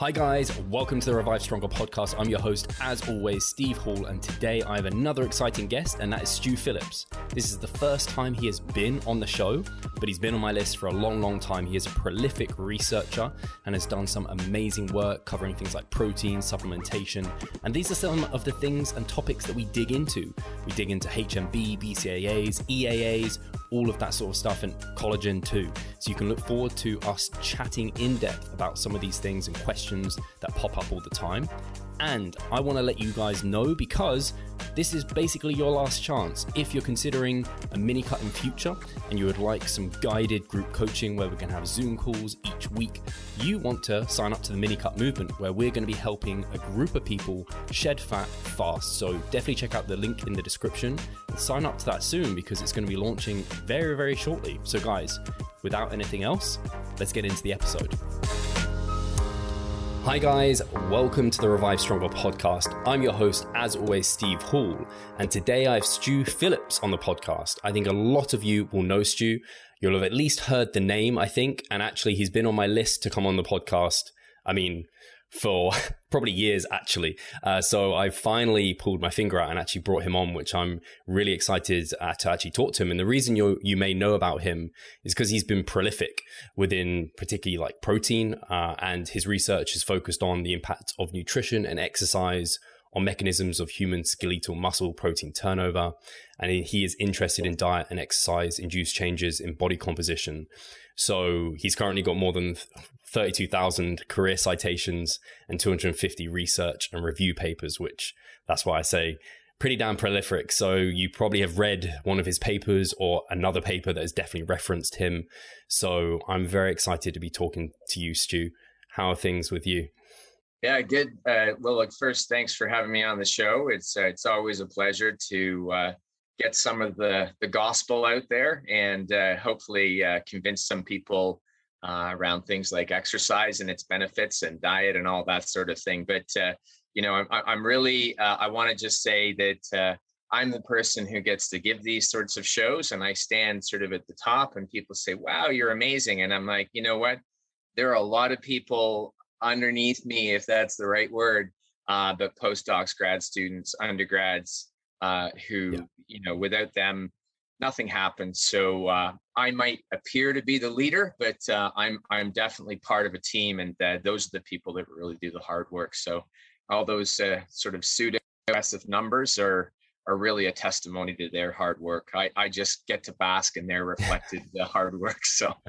Hi, guys. Welcome to the Revive Stronger podcast. I'm your host, as always, Steve Hall, and today I have another exciting guest, and that is Stu Phillips. This is the first time he has been on the show, but he's been on my list for a long, long time. He is a prolific researcher and has done some amazing work covering things like protein, supplementation, and these are some of the things and topics that we dig into. We dig into HMB, BCAAs, EAAs, all of that sort of stuff, and collagen too. So you can look forward to us chatting in depth about some of these things and questions that pop up all the time. And I want to let you guys know because this is basically your last chance. If you're considering a mini cut in future and you would like some guided group coaching where we can have Zoom calls each week, you want to sign up to the mini cut movement where we're going to be helping a group of people shed fat fast. So definitely check out the link in the description and sign up to that soon because it's going to be launching very, very shortly. So, guys, without anything else, let's get into the episode. Hi, guys, welcome to the Revive Stronger podcast. I'm your host, as always, Steve Hall, and today I have Stu Phillips on the podcast. I think a lot of you will know Stu. You'll have at least heard the name, I think, and actually, he's been on my list to come on the podcast. I mean, for probably years actually. Uh, so I finally pulled my finger out and actually brought him on, which I'm really excited uh, to actually talk to him. And the reason you you may know about him is because he's been prolific within particularly like protein, uh, and his research is focused on the impact of nutrition and exercise on mechanisms of human skeletal muscle protein turnover. And he is interested in diet and exercise induced changes in body composition. So he's currently got more than 32,000 career citations and 250 research and review papers, which that's why I say pretty damn prolific. So you probably have read one of his papers or another paper that has definitely referenced him. So I'm very excited to be talking to you, Stu. How are things with you? Yeah, good. Uh, well, look, first, thanks for having me on the show. It's uh, it's always a pleasure to uh, get some of the the gospel out there and uh, hopefully uh, convince some people uh, around things like exercise and its benefits and diet and all that sort of thing. But uh, you know, I'm, I'm really uh, I want to just say that uh, I'm the person who gets to give these sorts of shows, and I stand sort of at the top, and people say, "Wow, you're amazing," and I'm like, you know what? There are a lot of people underneath me, if that's the right word, uh, but postdocs, grad students, undergrads, uh, who yeah. you know, without them, nothing happens. So uh, I might appear to be the leader, but uh, I'm I'm definitely part of a team, and uh, those are the people that really do the hard work. So all those uh, sort of pseudo aggressive numbers are are really a testimony to their hard work. I, I just get to bask in their reflected the hard work. So,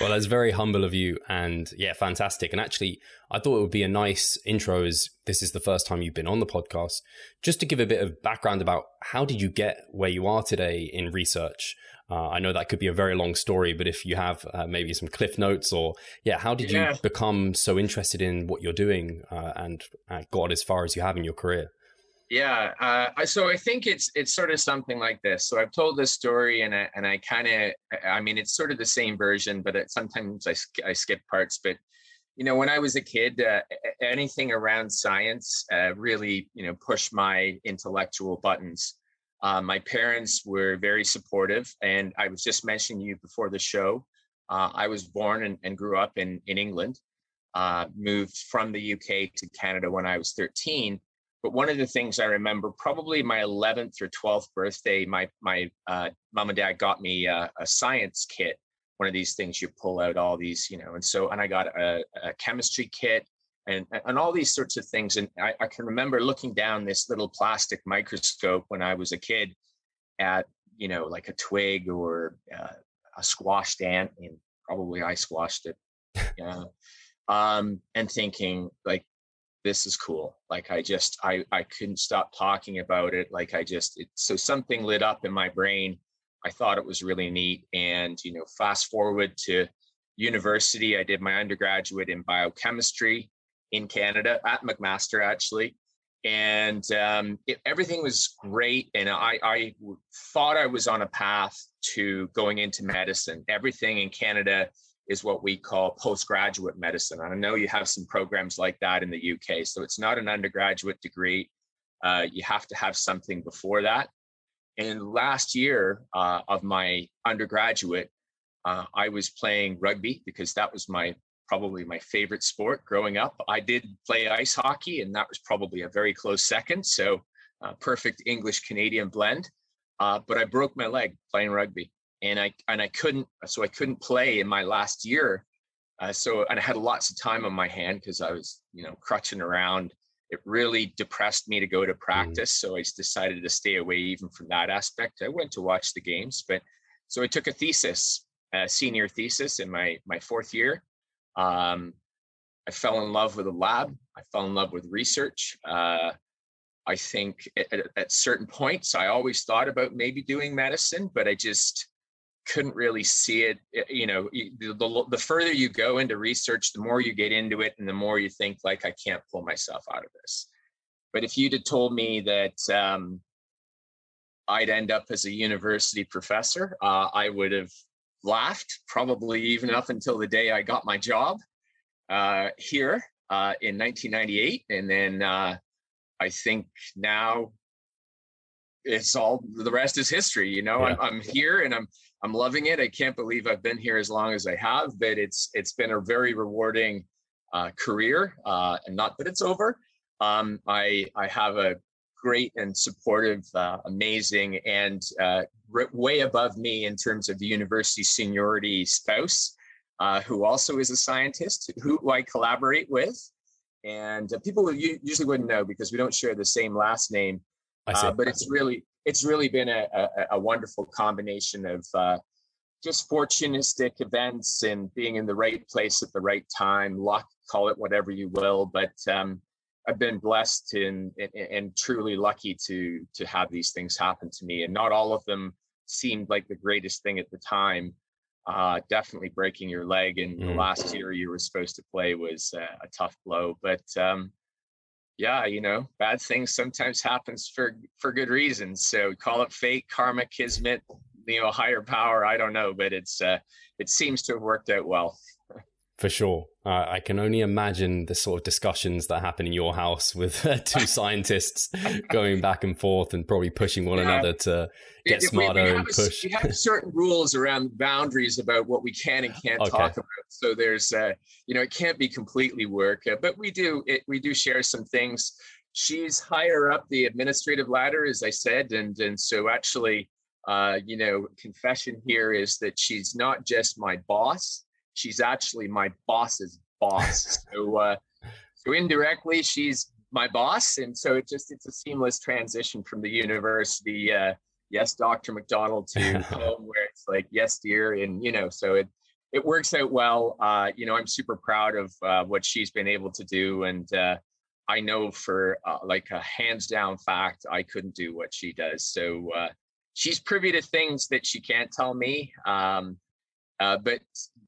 well, that's very humble of you, and yeah, fantastic. And actually, I thought it would be a nice intro as this is the first time you've been on the podcast, just to give a bit of background about how did you get where you are today in research. Uh, I know that could be a very long story, but if you have uh, maybe some cliff notes or yeah, how did yeah. you become so interested in what you're doing uh, and uh, got as far as you have in your career? Yeah. Uh, so I think it's it's sort of something like this. So I've told this story, and I, and I kind of, I mean, it's sort of the same version, but it, sometimes I I skip parts. But you know, when I was a kid, uh, anything around science uh, really, you know, pushed my intellectual buttons. Uh, my parents were very supportive, and I was just mentioning you before the show. Uh, I was born and, and, grew up in in England. Uh, moved from the UK to Canada when I was 13 but one of the things I remember, probably my 11th or 12th birthday, my my uh, mom and dad got me a, a, science kit, one of these things you pull out all these, you know, and so and I got a, a chemistry kit and and all these sorts of things. And I, I, can remember looking down this little plastic microscope when I was a kid at you know like a twig or uh, a squashed ant, and probably I squashed it. Yeah. um, and thinking like this is cool. Like i just i i couldn't stop talking about it. Like i just it, so something lit up in my brain. I thought it was really neat. And you know fast forward to university i did my undergraduate in biochemistry in canada at mcmaster actually. And um, it, everything was great. And I, I thought i was on a path to going into medicine. Everything in canada is what we call postgraduate medicine. And I know you have some programs like that in the UK. So it's not an undergraduate degree. Uh, you have to have something before that. And last year uh, of my undergraduate, uh, I was playing rugby because that was my probably my favorite sport growing up. I did play ice hockey, and that was probably a very close second. So, uh, perfect English Canadian blend. Uh, but I broke my leg playing rugby, and I and I couldn't. So I couldn't play in my last year. Uh, so and I had lots of time on my hand because I was, you know, crutching around. It really depressed me to go to mm. practice, mm. so I decided to stay away even from that aspect. I went to watch the games, but so I took a thesis, a senior thesis in my my fourth year. Um, I fell in love with the lab. I fell in love with research. Uh, I think at, at, certain points, I always thought about maybe doing medicine, but I just couldn't really see it. Eh, you know, the, the, the, further you go into research, the more you get into it, and the more you think like I can't pull myself out of this. But if you'd have told me that um, I'd end up as a university professor, uh, I would have laughed probably even up until the day I got my job uh, here uh, in 1998, and then uh, I think now it's all the rest is history. You know, yeah. I'm, I'm here and I'm I'm loving it. I can't believe I've been here as long as I have, but it's it's been a very rewarding uh, career, uh, and not that it's over. Um, I I have a great and supportive, uh, amazing, and uh, way above me in terms of the university seniority spouse, uh, who also is a scientist, who I collaborate with. And uh, people usually wouldn't know because we don't share the same last name. Uh, but it's really it's really been a, a, a wonderful combination of uh, just fortunistic events and being in the right place at the right time, luck, call it whatever you will. But um, I've been blessed and, and, and truly lucky to to have these things happen to me, and not all of them seemed like the greatest thing at the time. Uh, definitely breaking your leg in mm. the last year you were supposed to play was uh, a tough blow, but um, yeah, you know, bad things sometimes happens for for good reasons. So call it fate, karma, kismet, you know, higher power. I don't know, but it's uh, it seems to have worked out well. For sure. Uh, I can only imagine the sort of discussions that happen in your house with uh, two scientists going back and forth and probably pushing one yeah. another to get smarter we, we and push. A, we have certain rules around boundaries about what we can and can't okay. talk about. So there's, uh, you know, it can't be completely work, uh, but we do it, we do share some things. She's higher up the administrative ladder, as I said, and and so actually, uh, you know, confession here is that she's not just my boss she's actually my boss's boss. so uh, so indirectly, she's my boss, and so it just it's a seamless transition from the university. Uh, yes, Dr. McDonald to home, where it's like yes, dear, and you know, so it it works out well. Uh, you know, I'm super proud of uh, what she's been able to do, and uh, I know for uh, like a hands down fact, I couldn't do what she does. So uh, she's privy to things that she can't tell me. Um, uh, but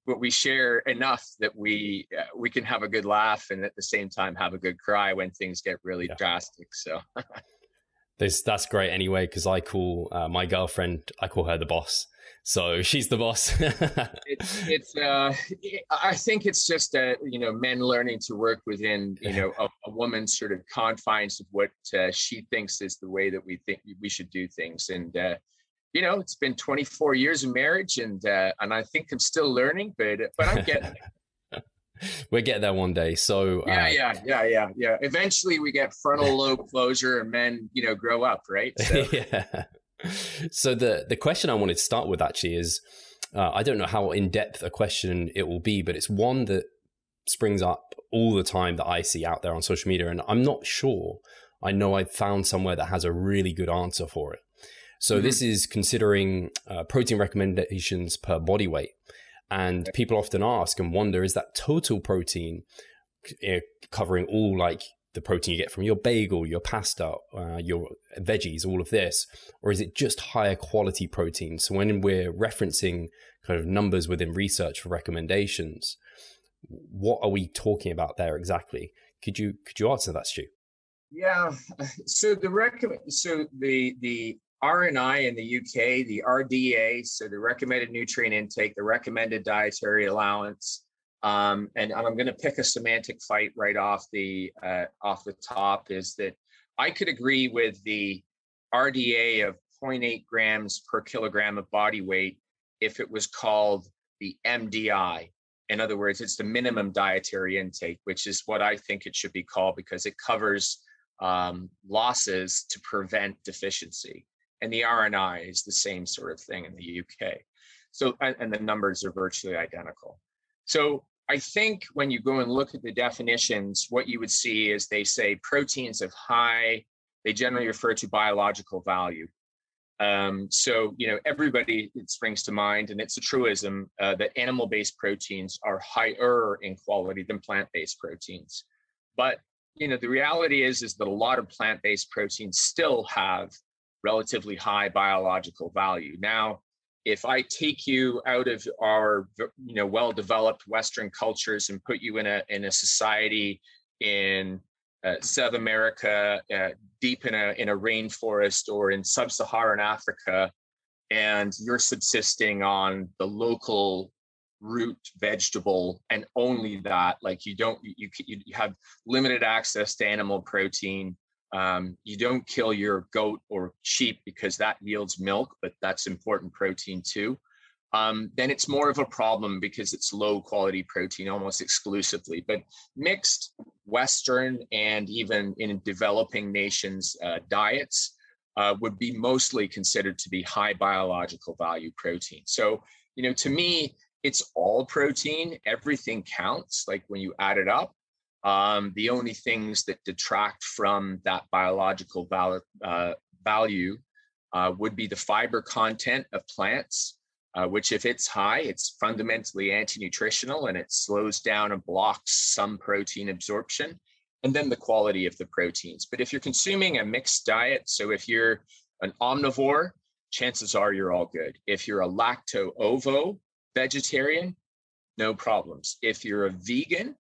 but we share enough that we uh, we can have a good laugh and at the same time have a good cry when things get really yeah. drastic. So. this that's great anyway because I call uh, my girlfriend I call her the boss, so she's the boss. it's it's uh, I think it's just uh, you know men learning to work within you know a, a woman's sort of confines of what uh, she thinks is the way that we think we should do things and. Uh, you know, it's been 24 years of marriage, and uh, and I think I'm still learning, but but I'm getting we'll get there one day. So yeah, uh, yeah, yeah, yeah, yeah. Eventually, we get frontal lobe closure, and men, you know, grow up, right? So. yeah. So the the question I wanted to start with actually is, uh, I don't know how in depth a question it will be, but it's one that springs up all the time that I see out there on social media, and I'm not sure. I know I've found somewhere that has a really good answer for it. So mm-hmm. this is considering uh, protein recommendations per body weight. And people often ask and wonder, is that total protein uh, covering all like the protein you get from your bagel, your pasta, uh, your veggies, all of this? Or is it just higher quality protein? So when we're referencing kind of numbers within research for recommendations, what are we talking about there exactly? Could you could you answer that, Stu? Yeah. So the recommend so the the RNI in the UK, the RDA, so the recommended nutrient intake, the recommended dietary allowance, um, and I'm going to pick a semantic fight right off the uh, off the top. Is that I could agree with the RDA of 0.8 grams per kilogram of body weight if it was called the MDI, In other words, it's the minimum dietary intake, which is what I think it should be called because it covers um, losses to prevent deficiency. And the RNI is the same sort of thing in the UK. So, and, the numbers are virtually identical. So I think when you go and look at the definitions, what you would see is they say proteins of high, they generally refer to biological value. Um, so, you know, everybody, it springs to mind, and it's a truism uh, that animal based proteins are higher in quality than plant based proteins. But, you know, the reality is, is that a lot of plant based proteins still have relatively high biological value. Now, if I take you out of our, you know, well developed Western cultures and put you in a, in a society in uh, South America, uh, deep in a in a rainforest or in sub-Saharan Africa, and you're subsisting on the local root vegetable and only that. Like you don't you you have limited access to animal protein. Um, you don't kill your goat or sheep because that yields milk, but that's important protein too um, then it's more of a problem because it's low quality protein almost exclusively. But mixed Western and even in developing nations uh, diets uh, would be mostly considered to be high biological value protein. So, you know, to me, it's all protein. Everything counts. Like when you add it up, um, the only things that detract from that biological val- uh, value uh, would be the fiber content of plants uh, which if it's high, it's fundamentally anti-nutritional and it slows down and blocks some protein absorption, and then the quality of the proteins. But if you're consuming a mixed diet, so if you're an omnivore, chances are you're all good. If you're a lacto-ovo vegetarian, no problems. If you're a vegan,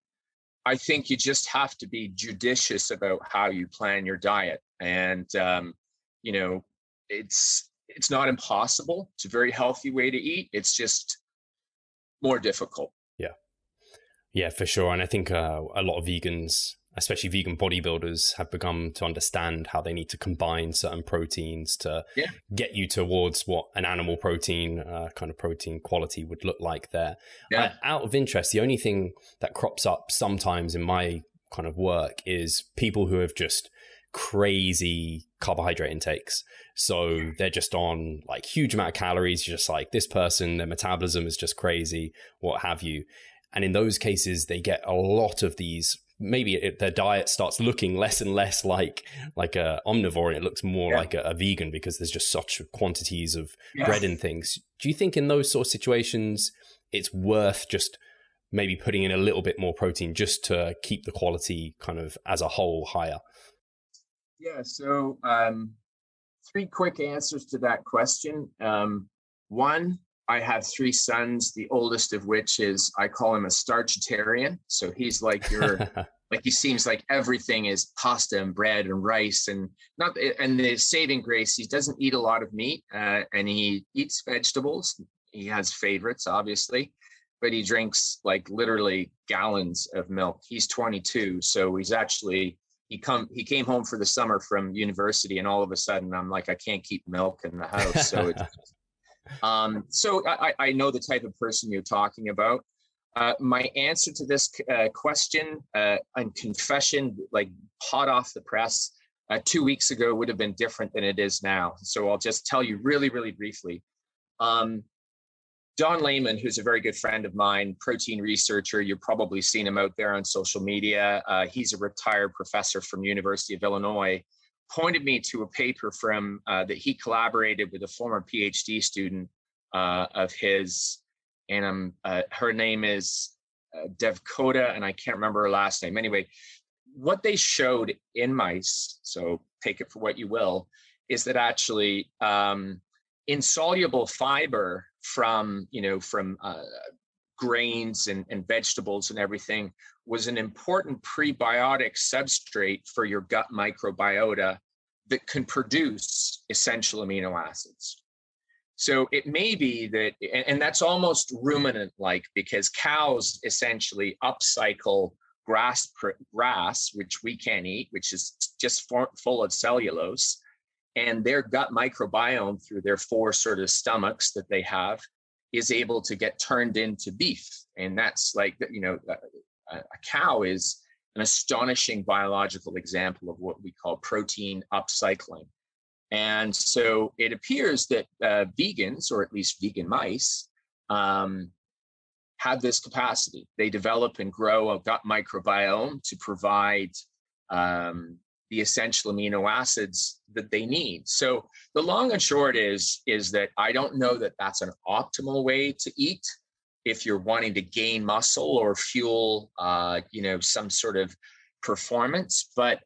I think you just have to be judicious about how you plan your diet. And um, you know, it's it's not impossible. It's a very healthy way to eat. It's just more difficult. Yeah. Yeah, for sure. And I think uh, a lot of vegans, especially vegan bodybuilders, have begun to understand how they need to combine certain proteins to yeah. get you towards what an animal protein uh, kind of protein quality would look like there. Yeah. Uh, out of interest, the only thing that crops up sometimes in my kind of work is people who have just crazy carbohydrate intakes. So they're just on like huge amount of calories, just like this person, their metabolism is just crazy, what have you. And in those cases, they get a lot of these. Maybe it, their diet starts looking less and less like like a omnivore, and it looks more yeah. like a, a, vegan because there's just such quantities of bread and things. Do you think in those sort of situations, it's worth just maybe putting in a little bit more protein just to keep the quality kind of as a whole higher? Yeah, so um, three quick answers to that question. Um, one, I have three sons, the oldest of which is I call him a starchitarian. So he's like your like he seems like everything is pasta and bread and rice and not and the saving grace he doesn't eat a lot of meat uh, and he eats vegetables. He has favorites obviously but he drinks like literally gallons of milk. He's 22 so he's actually he come he came home for the summer from university and all of a sudden i'm like i can't keep milk in the house. So it's um so i i know the type of person you're talking about uh, my answer to this uh, question uh, and confession like hot off the press uh, two weeks ago would have been different than it is now so i'll just tell you really really briefly um, Don Layman, who's a very good friend of mine, protein researcher, you've probably seen him out there on social media. Uh, he's a retired professor from University of Illinois. Pointed me to a paper from uh, that he collaborated with a former PhD student uh, of his, and um, her name is uh, Devkota, and I can't remember her last name. Anyway, what they showed in mice, so take it for what you will, is that actually um, insoluble fiber from you know from uh, grains and, and vegetables and everything was an important prebiotic substrate for your gut microbiota that can produce essential amino acids. So it may be that, and that's almost ruminant like because cows essentially upcycle grass, grass, which we can't eat, which is just full of cellulose, and their gut microbiome through their four sort of stomachs that they have is able to get turned into beef. And that's like, you know, a, a cow is an astonishing biological example of what we call protein upcycling. And so it appears that uh, vegans, or at least vegan mice, um, have this capacity. They develop and grow a gut microbiome to provide um, the essential amino acids that they need. So the long and short is is that I don't know that that's an optimal way to eat if you're wanting to gain muscle or fuel, uh, you know, some sort of performance. But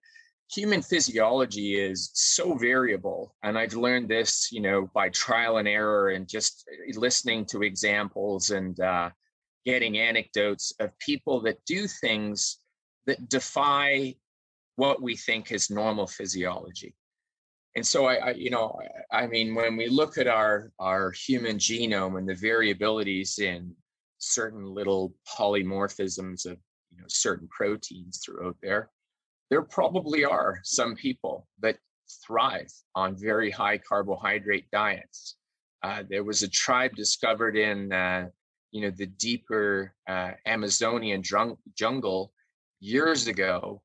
human physiology is so variable, and I've learned this, you know, by trial and error and just listening to examples and uh, getting anecdotes of people that do things that defy what we think is normal physiology. And so I, I, you know, I mean, when we look at our our human genome and the variabilities in certain little polymorphisms of you know certain proteins throughout there, there probably are some people that thrive on very high carbohydrate diets. Uh, there was a tribe discovered in uh, you know the deeper uh, Amazonian jungle years ago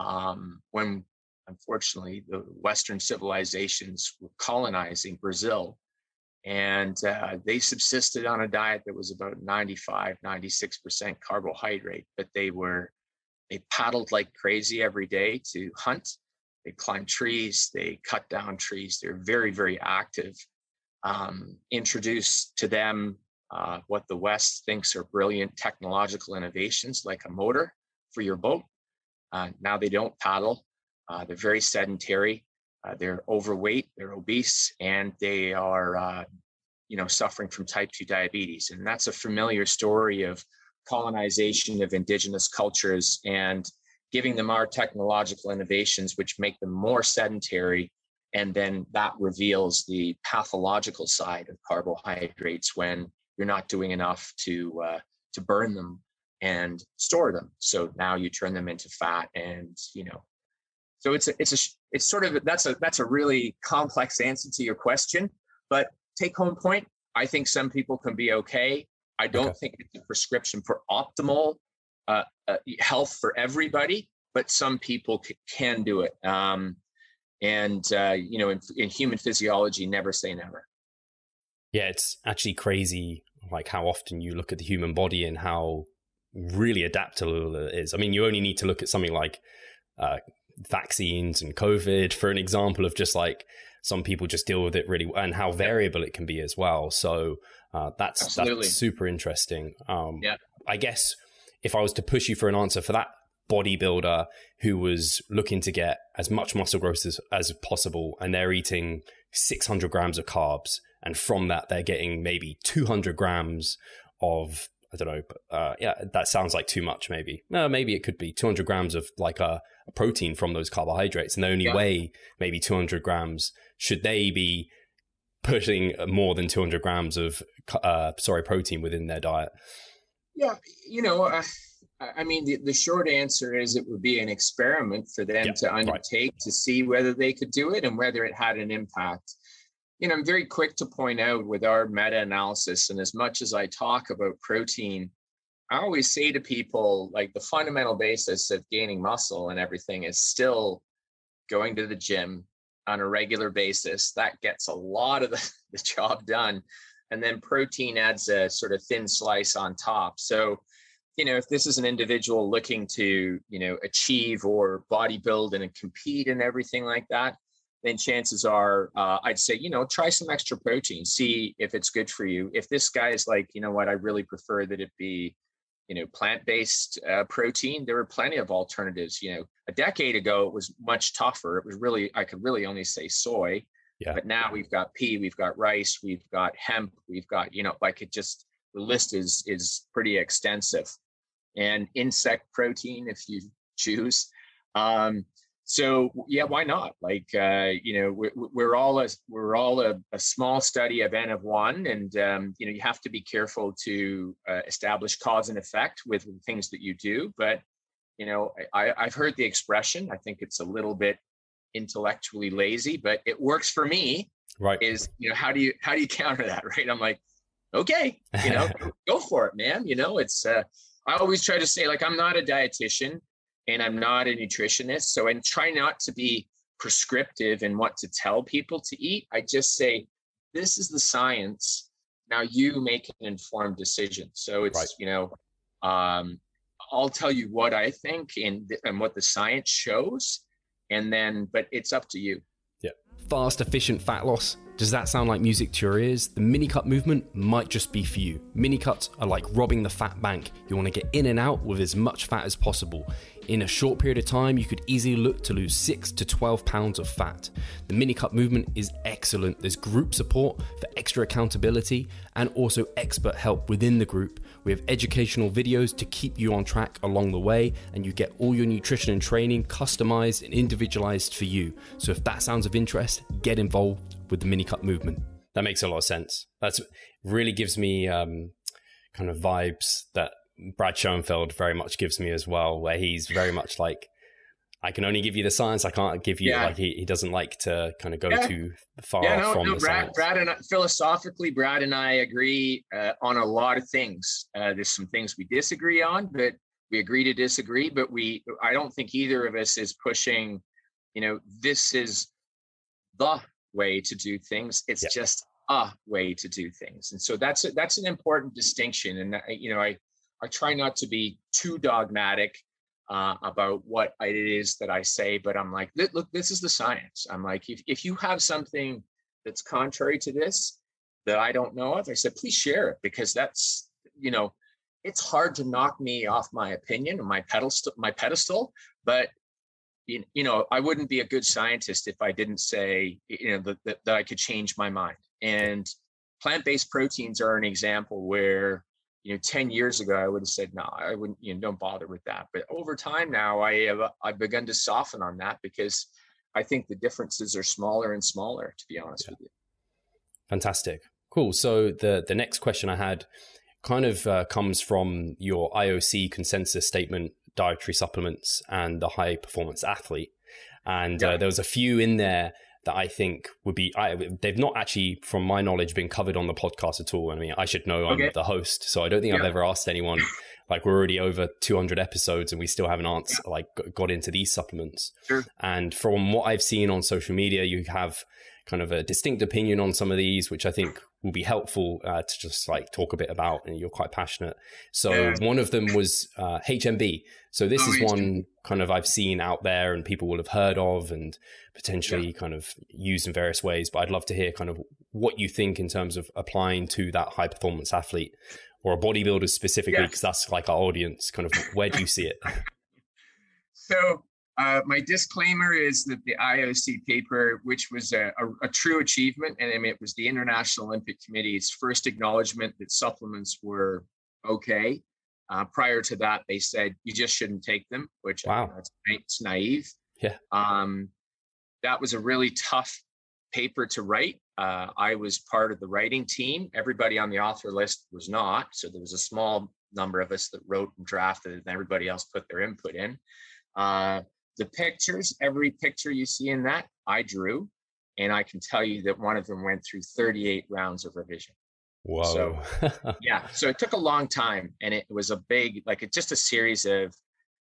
um, when unfortunately the Western civilizations were colonizing Brazil. And uh, they subsisted on a diet that was about 95, 96% carbohydrate, but they were, they paddled like crazy every day to hunt. They climbed trees, they cut down trees. They're very, very active. Um, introduced to them uh, what the West thinks are brilliant technological innovations like a motor for your boat. Uh, now they don't paddle. Uh, they're very sedentary. Uh, they're overweight. They're obese, and they are, uh, you know, suffering from type two diabetes. And that's a familiar story of colonization of indigenous cultures and giving them our technological innovations, which make them more sedentary. And then that reveals the pathological side of carbohydrates when you're not doing enough to uh, to burn them and store them. So now you turn them into fat and, you know, so it's a, it's a, it's sort of, that's a, that's a really complex answer to your question, but take home point. I think some people can be okay. I don't okay. think it's a prescription for optimal uh, uh, health for everybody, but some people c- can do it. Um, and uh, you know, in, in human physiology, never say never. Yeah, it's actually crazy, like how often you look at the human body and how really adaptable it is. I mean, you only need to look at something like uh, vaccines and COVID for an example of just like some people just deal with it really well and how variable it can be as well. So uh, that's that's super interesting. Um, yeah, I guess if I was to push you for an answer for that bodybuilder who was looking to get as much muscle growth as, as possible and they're eating 600 grams of carbs and from that they're getting maybe 200 grams of I don't know, but uh, yeah, that sounds like too much. Maybe, no, maybe it could be 200 grams of like a, a protein from those carbohydrates, and they only yeah. weigh maybe 200 grams. Should they be pushing more than 200 grams of uh, sorry protein within their diet? Yeah, you know, uh, I mean, the, the short answer is it would be an experiment for them yeah, to undertake right. to see whether they could do it and whether it had an impact you know, I'm very quick to point out with our meta analysis, and as much as I talk about protein, I always say to people like the fundamental basis of gaining muscle and everything is still going to the gym on a regular basis. That gets a lot of the, the job done. And then protein adds a sort of thin slice on top. So, you know, if this is an individual looking to, you know, achieve or bodybuild and compete and everything like that, then chances are uh, I'd say, you know, try some extra protein, see if it's good for you. If this guy is like, you know what, I really prefer that it be, you know, plant based uh, protein, there are plenty of alternatives. You know, a decade ago, it was much tougher. It was really, I could really only say soy. Yeah. But now we've got pea, we've got rice, we've got hemp, we've got, you know, like it just, the list is is pretty extensive. And insect protein, if you choose. Um, so yeah why not? Like uh, you know we're, we're all a we're all a, a, small study of n of one and um, you know you have to be careful to uh, establish cause and effect with the things that you do but you know I, i've heard the expression i think it's a little bit intellectually lazy but it works for me right. is you know how do you how do you counter that right? I'm like okay, you know, go for it, man. You know, it's, uh, I always try to say, like, I'm not a dietitian and I'm not a nutritionist. So I try not to be prescriptive in what to tell people to eat. I just say, this is the science. Now you make an informed decision. So it's, right. you know, um, I'll tell you what I think and, and what the science shows. And then, but it's up to you. Fast, efficient fat loss does that sound like music to your ears? The mini cut movement might just be for you. Mini cuts are like robbing the fat bank. You want to get in and out with as much fat as possible. In a short period of time, you could easily look to lose 6 to 12 pounds of fat. The mini cut movement is excellent. There's group support for extra accountability and also expert help within the group. We have educational videos to keep you on track along the way, and you get all your nutrition and training customized and individualized for you. So if that sounds of interest, get involved with the mini cut movement. That makes a lot of sense. That's really gives me um, kind of vibes that Brad Schoenfeld very much gives me as well, where he's very much like, I can only give you the science. I can't give you yeah. like he, he doesn't like to kind of go yeah. too far yeah, no, from no, the Brad, science. Brad and I, philosophically, Brad and I agree uh, on a lot of things. Uh, there's some things we disagree on, but we agree to disagree. But we, I don't think either of us is pushing. You know, this is the way to do things. It's yeah. just a way to do things, and so that's a, that's an important distinction. And uh, you know, I I try not to be too dogmatic uh, about what it is that I say, but I'm like, look, this is the science. I'm like, if if you have something that's contrary to this that I don't know of, I said, please share it because that's you know it's hard to knock me off my opinion or my pedestal my pedestal but you know, I wouldn't be a good scientist if I didn't say, you know, that, that, that I could change my mind. And plant-based proteins are an example where, you know, 10 years ago, I would have said, no, I wouldn't, you know, don't bother with that. But over time now, I have, I've begun to soften on that because I think the differences are smaller and smaller, to be honest yeah. with you. Fantastic. Cool. So the, the next question I had kind of uh, comes from your IOC consensus statement dietary supplements and the high performance athlete. And uh, yeah. uh, there was a few in there that I think would be. I, they've not actually, from my knowledge, been covered on the podcast at all. I mean, I should know I'm okay. the host, so I don't think yeah. I've ever asked anyone. Like we're already over 200 episodes, and we still haven't answered, yeah. like got into these supplements. Sure. And from what I've seen on social media, you have kind of a distinct opinion on some of these, which I think will be helpful uh, to just like talk a bit about. And you're quite passionate. So yeah. one of them was uh, HMB. So this oh, is one kind of I've seen out there and people will have heard of and potentially yeah. kind of used in various ways. But I'd love to hear kind of what you think in terms of applying to that high performance athlete or a bodybuilder specifically, because that's like our audience. Kind of where do you see it? So uh, my disclaimer is that the IOC paper, which was a, a, a, true achievement, and I mean, it was the International Olympic Committee's first acknowledgement that supplements were okay. Uh, prior to that, they said you just shouldn't take them, which wow. it's, it's naive. Yeah. Um, that was a really tough paper to write. Uh, I was part of the writing team. Everybody on the author list was not. So there was a small number of us that wrote and drafted, and everybody else put their input in. Uh, the pictures, every picture you see in that, I drew. And I can tell you that one of them went through 38 rounds of revision. Whoa. So, yeah. So it took a long time and it was a big, like, it's just a series of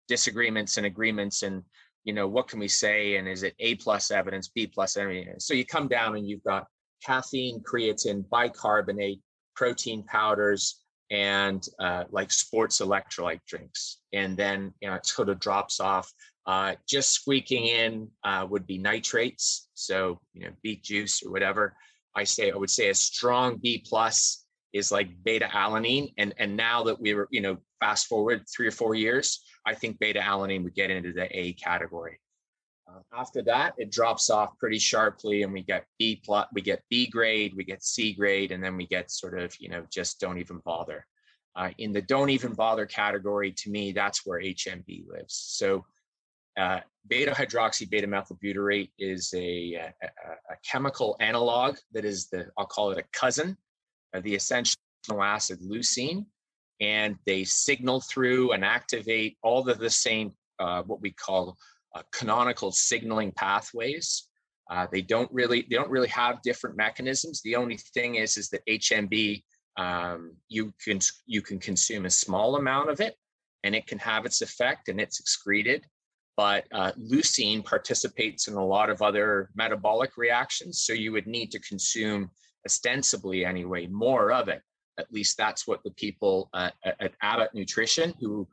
disagreements and agreements. And, you know, what can we say? And is it A plus evidence, B plus evidence? So you come down and you've got caffeine, creatine, bicarbonate, protein powders, and uh, like sports electrolyte drinks. And then, you know, it sort of drops off uh, just squeaking in uh, would be nitrates, so you know beet juice or whatever. I say I would say a strong B plus is like beta alanine, and and now that we were you know fast forward three or four years, I think beta alanine would get into the A category. Uh, after that, it drops off pretty sharply, and we get B plus, we get B grade, we get C grade, and then we get sort of you know just don't even bother. Uh, in the don't even bother category, to me, that's where HMB lives. So uh, beta hydroxy beta methylbutyrate is a, a, a, chemical analog that is the, I'll call it a cousin of the essential acid leucine. And they signal through and activate all of the same, uh, what we call uh, canonical signaling pathways. Uh, they don't really, they don't really have different mechanisms. The only thing is, is that HMB um, you can you can consume a small amount of it, and it can have its effect, and it's excreted. But uh, leucine participates in a lot of other metabolic reactions, so you would need to consume ostensibly anyway more of it. At least that's what the people uh, at Abbott Nutrition, who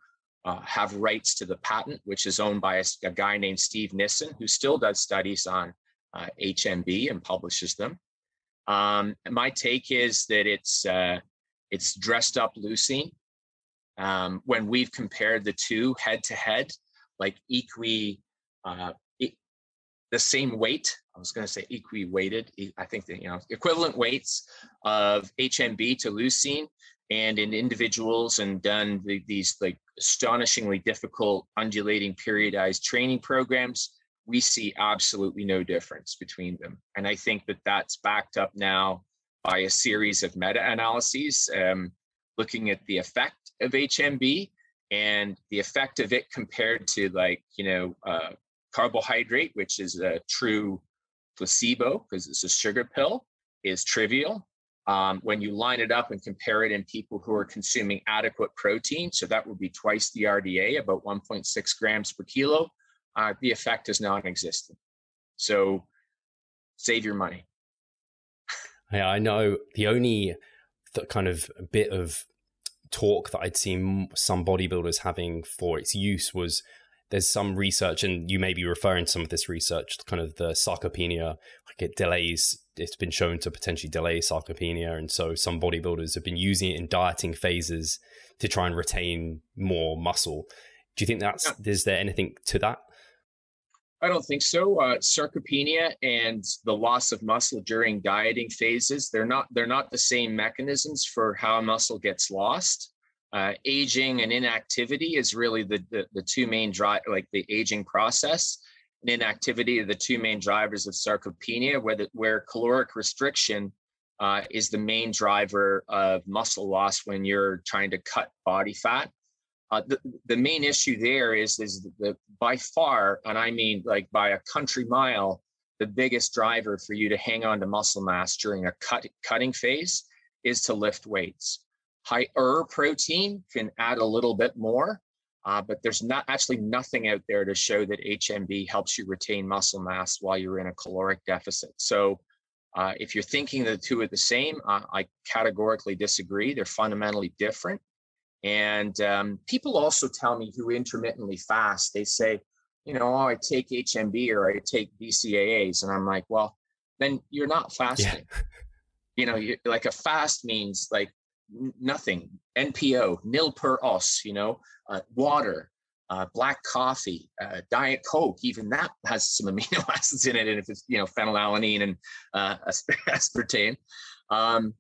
uh, have rights to the patent, which is owned by a, a, guy named Steve Nissen, who still does studies on uh, HMB and publishes them. Um, my take is that it's uh, it's dressed up leucine. Um, when we've compared the two head to head, like equi, uh, e- the same weight. I was going to say equi weighted. I think that you know equivalent weights of HMB to leucine, and in individuals and done the, these like astonishingly difficult undulating periodized training programs we see absolutely no difference between them. And I think that that's backed up now by a series of meta analyses um, looking at the effect of HMB and the effect of it compared to, like, you know, uh, carbohydrate, which is a true placebo because it's a sugar pill, is trivial. Um, when you line it up and compare it in people who are consuming adequate protein, so that would be twice the RDA, about 1.6 grams per kilo, uh, the effect is non-existent. So save your money. Yeah, I know the only kind of bit of talk that I'd seen some bodybuilders having for its use was there's some research, and you may be referring to some of this research, kind of the sarcopenia, like it delays, it's been shown to potentially delay sarcopenia. And so some bodybuilders have been using it in dieting phases to try and retain more muscle. Do you think that's, yeah. is there anything to that? I don't think so. Uh, sarcopenia and the loss of muscle during dieting phases, they're not they're not the same mechanisms for how muscle gets lost. Uh, aging and inactivity is really the, the, the two main drive, like the aging process. And inactivity are the two main drivers of sarcopenia, where, the, where caloric restriction uh, is the main driver of muscle loss when you're trying to cut body fat. Uh, the, the main issue there is is the by far, and I mean like by a country mile, the biggest driver for you to hang on to muscle mass during a cut, cutting phase is to lift weights. Higher protein can add a little bit more, uh, but there's not actually nothing out there to show that HMB helps you retain muscle mass while you're in a caloric deficit. So uh, if you're thinking the two are the same, uh, I categorically disagree. They're fundamentally different. And um, people also tell me who intermittently fast, they say, you know, oh, I take HMB or I take BCAAs. And I'm like, well, then you're not fasting. Yeah. you know, you, like a fast means like nothing, NPO, nil per os, you know, uh, water, uh, black coffee, uh, diet coke, even that has some amino acids in it. And if it's, you know, phenylalanine and uh, aspartame. Um,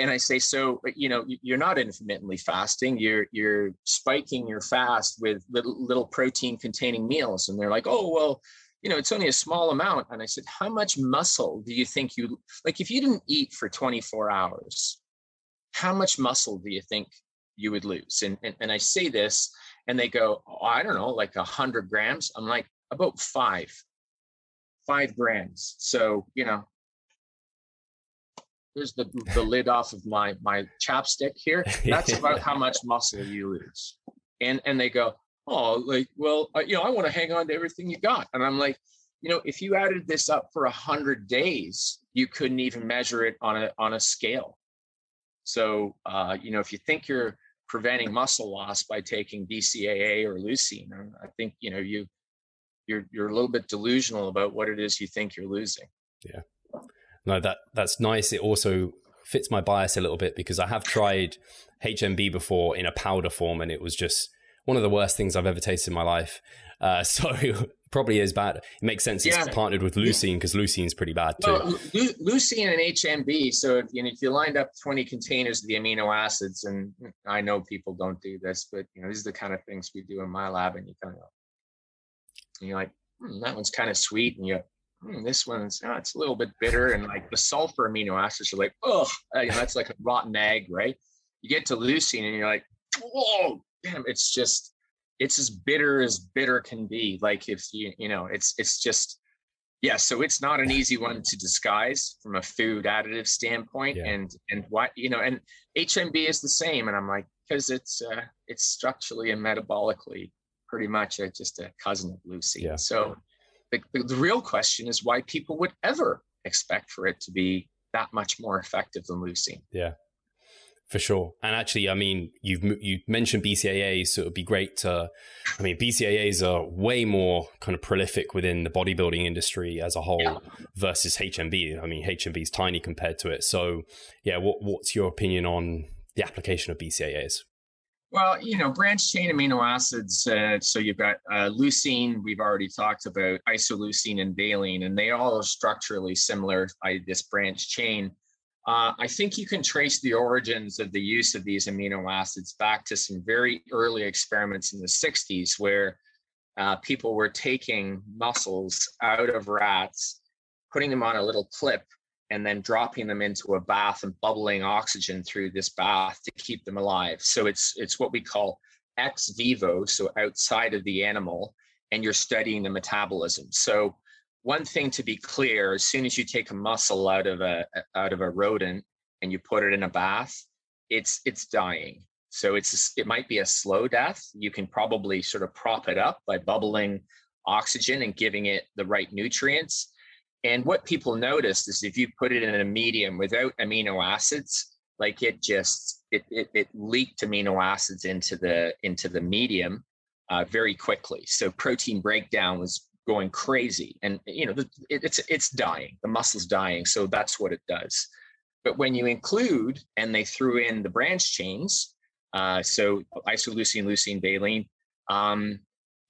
and I say, so uh, you know, you're not intermittently fasting. You're you're spiking your fast with little little protein containing meals, and they're like, oh well, you know, it's only a small amount. And I said, how much muscle do you think you like? If you didn't eat for 24 hours, how much muscle do you think you would lose? And and, and I say this, and they go, oh, I don't know, like a hundred grams. I'm like, about five, five grams. So you know, here's the, the lid off of my my chapstick here. That's about how much muscle you lose. And and they go oh like well uh, you know i want to hang on to everything you got. And i'm like you know if you added this up for a hundred days you couldn't even measure it on a on a scale. So uh, you know if you think you're preventing muscle loss by taking bcaa or leucine i think you know you you're you're a little bit delusional about what it is you think you're losing. Yeah no, that that's nice. It also fits my bias a little bit because I have tried HMB before in a powder form, and it was just one of the worst things I've ever tasted in my life. Uh, so probably is bad. It makes sense. yeah. It's partnered with leucine because leucine is pretty bad too. Well, leucine and HMB. So if you, know, if you lined up 20 containers of the amino acids, and I know people don't do this, but you know these are the kind of things we do in my lab, and you kind of and you're like, hmm, that one's kind of sweet, and you hmm, this one's oh, it's a little bit bitter, and like the sulfur amino acids are like, oh, that's like a rotten egg, right? You get to leucine, and you're like, whoa, damn, it's just it's as bitter as bitter can be. Like if you you know, it's it's just yeah, so it's not an easy one to disguise from a food additive standpoint, yeah. and and what you know, and HMB is the same, and I'm like because it's uh, it's structurally and metabolically pretty much a, just a cousin of leucine. Yeah. So the, the, real question is why people would ever expect for it to be that much more effective than leucine. Yeah for sure. And actually, I mean, you've you mentioned BCAAs, so it would be great to. I mean, BCAAs are way more kind of prolific within the bodybuilding industry as a whole yeah. versus HMB. I mean, HMB is tiny compared to it. So, yeah, what what's your opinion on the application of BCAAs? Well, you know, branch chain amino acids. Uh, so you've got uh, leucine. We've already talked about isoleucine and valine, and they all are structurally similar. I, this branch chain. Uh, I think you can trace the origins of the use of these amino acids back to some very early experiments in the 60s where uh, people were taking muscles out of rats, putting them on a little clip, and then dropping them into a bath and bubbling oxygen through this bath to keep them alive. So it's it's what we call ex vivo, so outside of the animal, and you're studying the metabolism. So one thing to be clear as soon as you take a muscle out of a out of a rodent and you put it in a bath it's it's dying so it's it might be a slow death you can probably sort of prop it up by bubbling oxygen and giving it the right nutrients and what people noticed is if you put it in a medium without amino acids like it just it it, it leaked amino acids into the into the medium uh, very quickly. So protein breakdown was going crazy. And you know it, it's it's dying. The muscle's dying. So that's what it does. But when you include and they threw in the branch chains uh, so isoleucine leucine valine um,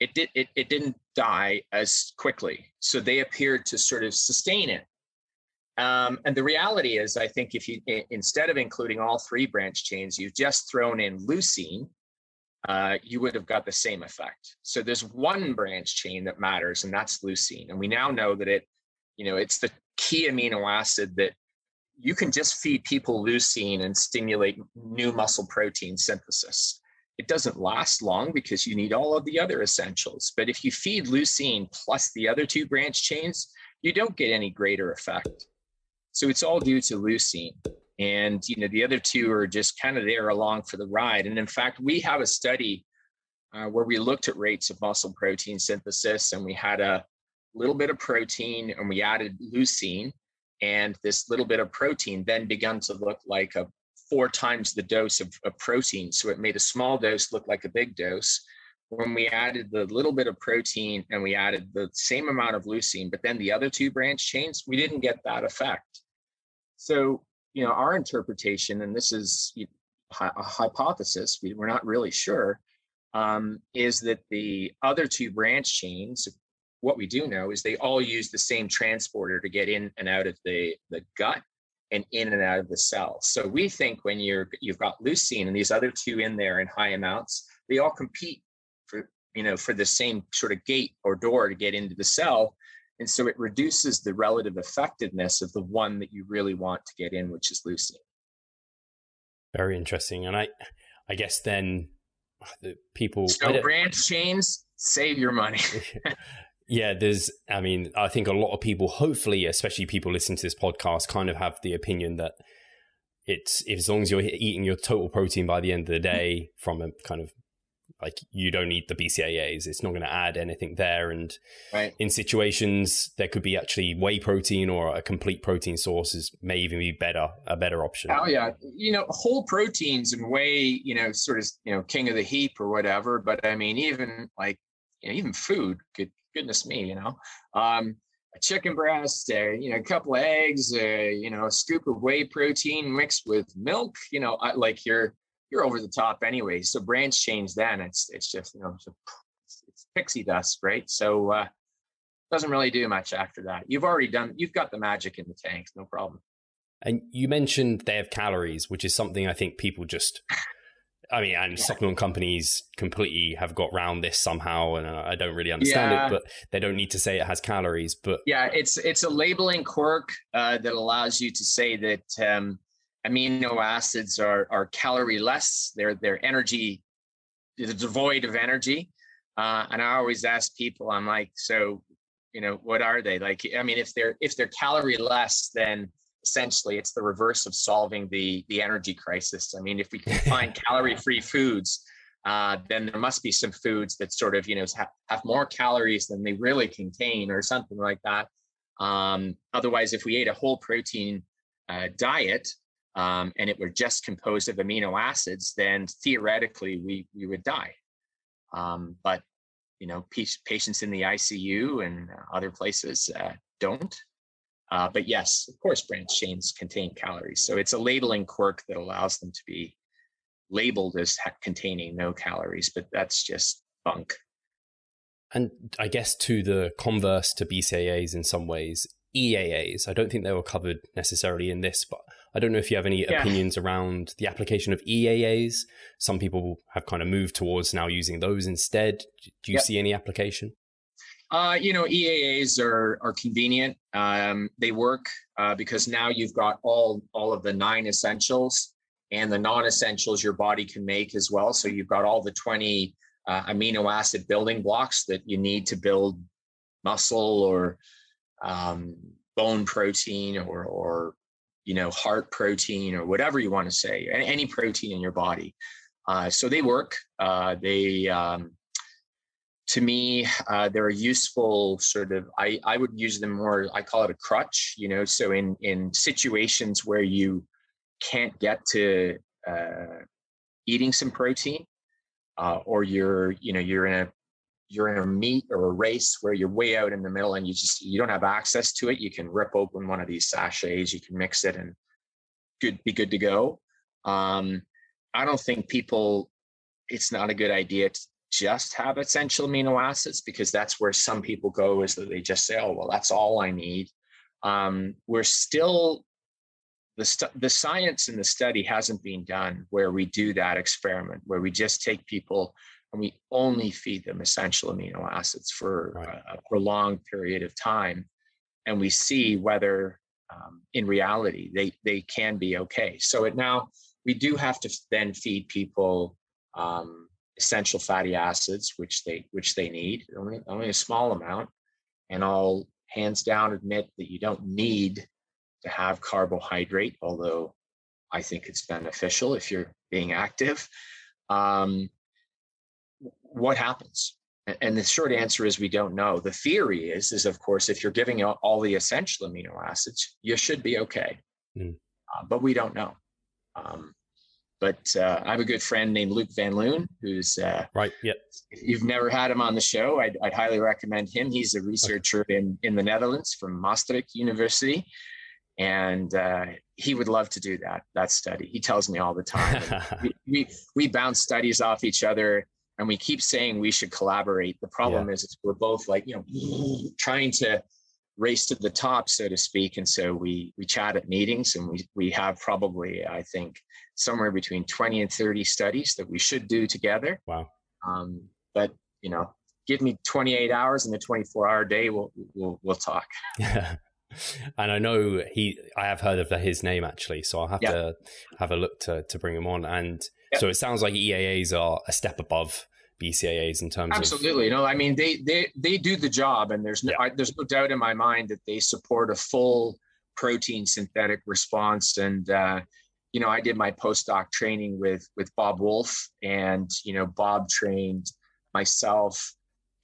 it did it, it didn't die as quickly so they appeared to sort of sustain it um, and the reality is i think if you instead of including all three branch chains you've just thrown in leucine uh, you would have got the same effect. So there's one branch chain that matters, and that's leucine. And we now know that it, you know, it's the key amino acid that you can just feed people leucine and stimulate new muscle protein synthesis. It doesn't last long because you need all of the other essentials. But if you feed leucine plus the other two branch chains, you don't get any greater effect. So it's all due to leucine and you know the other two are just kind of there along for the ride and in fact we have a study uh, where we looked at rates of muscle protein synthesis and we had a little bit of protein and we added leucine and this little bit of protein then began to look like a four times the dose of, of protein so it made a small dose look like a big dose. When we added the little bit of protein and we added the same amount of leucine but then the other two branch chains we didn't get that effect. So you know, our interpretation, and this is a hypothesis, we, we're not really sure, um, is that the other two branch chains, what we do know is they all use the same transporter to get in and out of the, the gut and in and out of the cell. So we think when you're you've got leucine and these other two in there in high amounts, they all compete for you know for the same sort of gate or door to get into the cell. And so it reduces the relative effectiveness of the one that you really want to get in, which is leucine. Very interesting. And I, I guess then the people. So branch chains, save your money. yeah, there's, I mean, I think a lot of people, hopefully, especially people listening to this podcast, kind of have the opinion that it's as long as you're eating your total protein by the end of the day from a kind of like you don't need the BCAAs. It's not going to add anything there. And right. in situations, there could be actually whey protein or a complete protein source is may even be better, a better option. Oh yeah, you know, whole proteins and whey, you know, sort of you know, king of the heap or whatever. But I mean, even like you know, even food, good goodness me, you know, um, a chicken breast, uh, you know, a couple of eggs, uh, you know, a scoop of whey protein mixed with milk, you know, I, like you're you're over the top anyway. So branch chains then it's it's just you know it's, it's pixie dust, right? So uh, doesn't really do much after that. You've already done you've got the magic in the tanks, no problem. And you mentioned they have calories, which is something I think people just. I mean, and yeah. supplement companies completely have got around this somehow, and I don't really understand yeah. it. But they don't need to say it has calories. But yeah, it's it's a labeling quirk uh, that allows you to say that um, amino acids are are calorie less. They're they're energy is devoid of energy. Uh, and I always ask people, I'm like, so you know what are they like i mean if they're if they're calorie less then essentially it's the reverse of solving the the energy crisis. I mean if we can find calorie free foods uh, then there must be some foods that sort of you know have, have more calories than they really contain or something like that. Um, otherwise if we ate a whole protein uh, diet um, and it were just composed of amino acids then theoretically we we would die. Um, but you know patients in the icu and other places uh, don't uh, but yes, of course, branched chains contain calories. So it's a labeling quirk that allows them to be labeled as containing no calories, but that's just bunk. And I guess to the converse to BCAAs in some ways, EAAs, I don't think they were covered necessarily in this, but I don't know if you have any yeah. opinions around the application of EAAs. Some people have kind of moved towards now using those instead. Do you yep. see any application? Uh, you know, EAAs are are convenient. Um, they work uh, because now you've got all all of the nine essentials and the non-essentials your body can make as well. So you've got all the twenty uh, amino acid building blocks that you need to build muscle or um, bone protein or or you know heart protein or whatever you want to say, any protein in your body. Uh, so they work. Uh, they um, to me, uh, they're a useful sort of. I I would use them more. I call it a crutch. You know, so in in situations where you can't get to uh, eating some protein, uh, or you're you know you're in a you're in a meet or a race where you're way out in the middle and you just you don't have access to it. You can rip open one of these sachets. You can mix it and good be good to go. Um, I don't think people. It's not a good idea to, just have essential amino acids because that's where some people go is that they just say, oh, well, that's all I need. Um, we're still, the, stu- the science in the study hasn't been done where we do that experiment, where we just take people and we only feed them essential amino acids for right. a, a prolonged period of time. And we see whether um, in reality they, they can be okay. So it now, we do have to then feed people um, essential fatty acids, which they which they need, only, only a small amount. And I'll hands down admit that you don't need to have carbohydrate, although I think it's beneficial if you're being active. Um, what happens? And the short answer is we don't know. The theory is, is of course, if you're giving all the essential amino acids, you should be okay. Mm. Uh, but we don't know. Um, but uh, I have a good friend named Luc Van Loon, who's uh, right. Yeah. If you've never had him on the show, I'd, I'd highly recommend him. He's a researcher okay. in in the Netherlands from Maastricht University, and uh, he would love to do that that study. He tells me all the time. we, we, we bounce studies off each other, and we keep saying we should collaborate. The problem yeah. is, is we're both like you know trying to race to the top, so to speak. And so we we chat at meetings, and we we have probably I think somewhere between 20 and 30 studies that we should do together. Wow. Um, but you know, give me 28 hours in the 24 hour day, we'll, we'll, we'll talk. Yeah. and I know he, I have heard of his name actually, so I'll have yeah. to have a look to, to bring him on. And yeah. so it sounds like EAAs are a step above BCAAs in terms absolutely. Of- no, I mean they they they do the job, and there's no yeah. I, there's no doubt in my mind that they support a full protein synthetic response. And uh, you know, I did my postdoc training with with Bob Wolfe, and you know, Bob trained myself,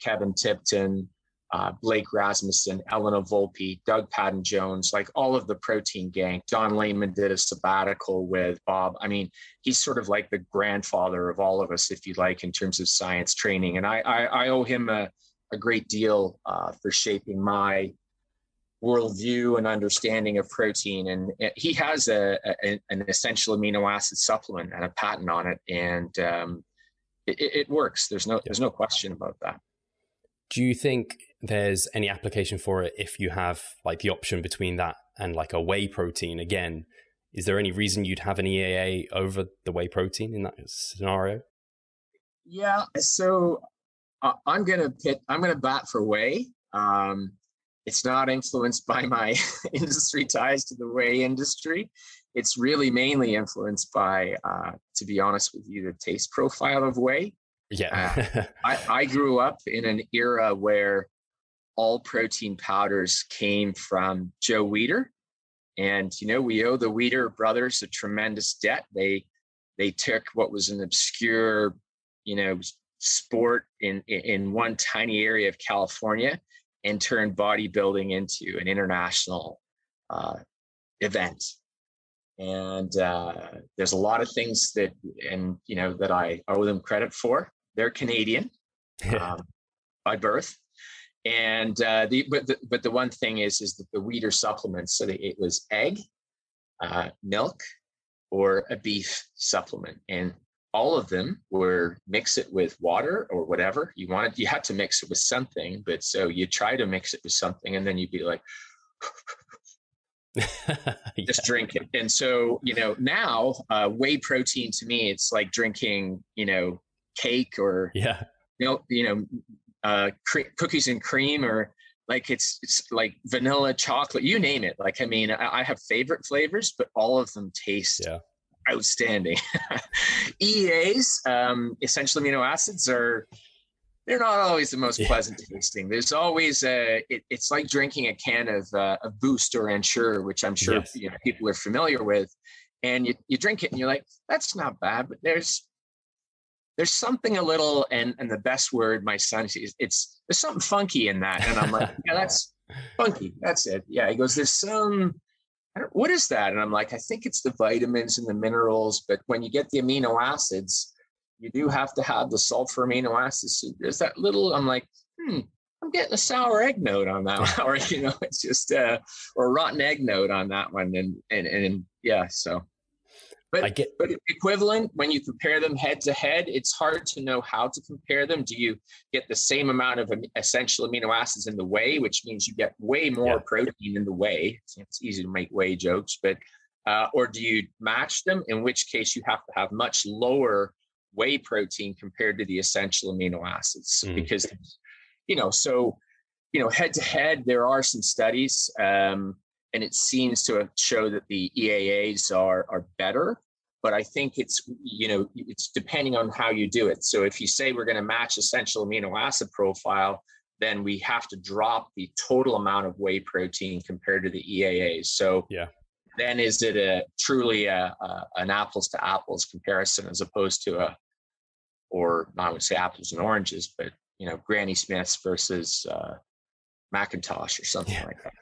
Kevin Tipton, uh, Blake Rasmussen, Elena Volpi, Doug Paddon-Jones, like all of the protein gang. Don Layman did a sabbatical with Bob. I mean, he's sort of like the grandfather of all of us, if you like, in terms of science training. And I, I, I owe him a, a great deal uh, for shaping my worldview and understanding of protein. And he has a, a, an essential amino acid supplement and a patent on it, and um, it, it, works. There's no there's no question about that. Do you think there's any application for it if you have like the option between that and like a whey protein? Again, is there any reason you'd have an EAA over the whey protein in that scenario? Yeah, so uh, I'm gonna pit. I'm gonna bat for whey. Um, it's not influenced by my industry ties to the whey industry. It's really mainly influenced by, uh, to be honest with you, the taste profile of whey. Yeah. uh, I, I grew up in an era where all protein powders came from Joe Weider. And you know, we owe the Weider brothers a tremendous debt. They they took what was an obscure, you know, sport in in one tiny area of California and turn bodybuilding into an international uh, event. And uh, there's a lot of things that, and you know, that I owe them credit for. They're Canadian um, by birth, and uh, the but the but the one thing is is that the Weider supplements. So it was egg, uh, milk, or a beef supplement, and all of them were mix it with water or whatever you wanted. You had to mix it with something, but so you try to mix it with something, and then you'd be like. just drink it and so you know now uh, whey protein to me it's like drinking you know cake or yeah you know you know uh, cre- cookies and cream or like it's it's like vanilla chocolate you name it like i mean i, I have favorite flavors but all of them taste yeah. Outstanding eas um, essential amino acids are they're not always the most yeah. pleasant tasting there's always a it, it's like drinking a can of uh, a boost or ensure which i'm sure yes. you know, people are familiar with and you, you drink it and you're like that's not bad but there's there's something a little and and the best word my son sees it's there's something funky in that and i'm like yeah that's funky that's it yeah he goes there's some what is that? And i'm like i think it's the vitamins and the minerals but when you get the amino acids you do have to have the sulfur amino acids so there's that little i'm like hmm i'm getting a sour egg note on that one or you know it's just uh or rotten egg note on that one and and and yeah so but, I get, but equivalent when you compare them head to head, it's hard to know how to compare them. Do you get the same amount of essential amino acids in the whey, which means you get way more yeah. protein in the whey? It's easy to make whey jokes, but uh, or do you match them? In which case, you have to have much lower whey protein compared to the essential amino acids mm. because you know so you know head to head there are some studies um, and it seems to show that the EAAs are are better. But I think it's you know it's depending on how you do it. So if you say we're going to match essential amino acid profile, then we have to drop the total amount of whey protein compared to the EAAs. So yeah. Then is it a truly a, a, an apples to apples comparison as opposed to a, or I would say apples and oranges, but you know Granny Smiths versus uh, McIntosh or something yeah. like that.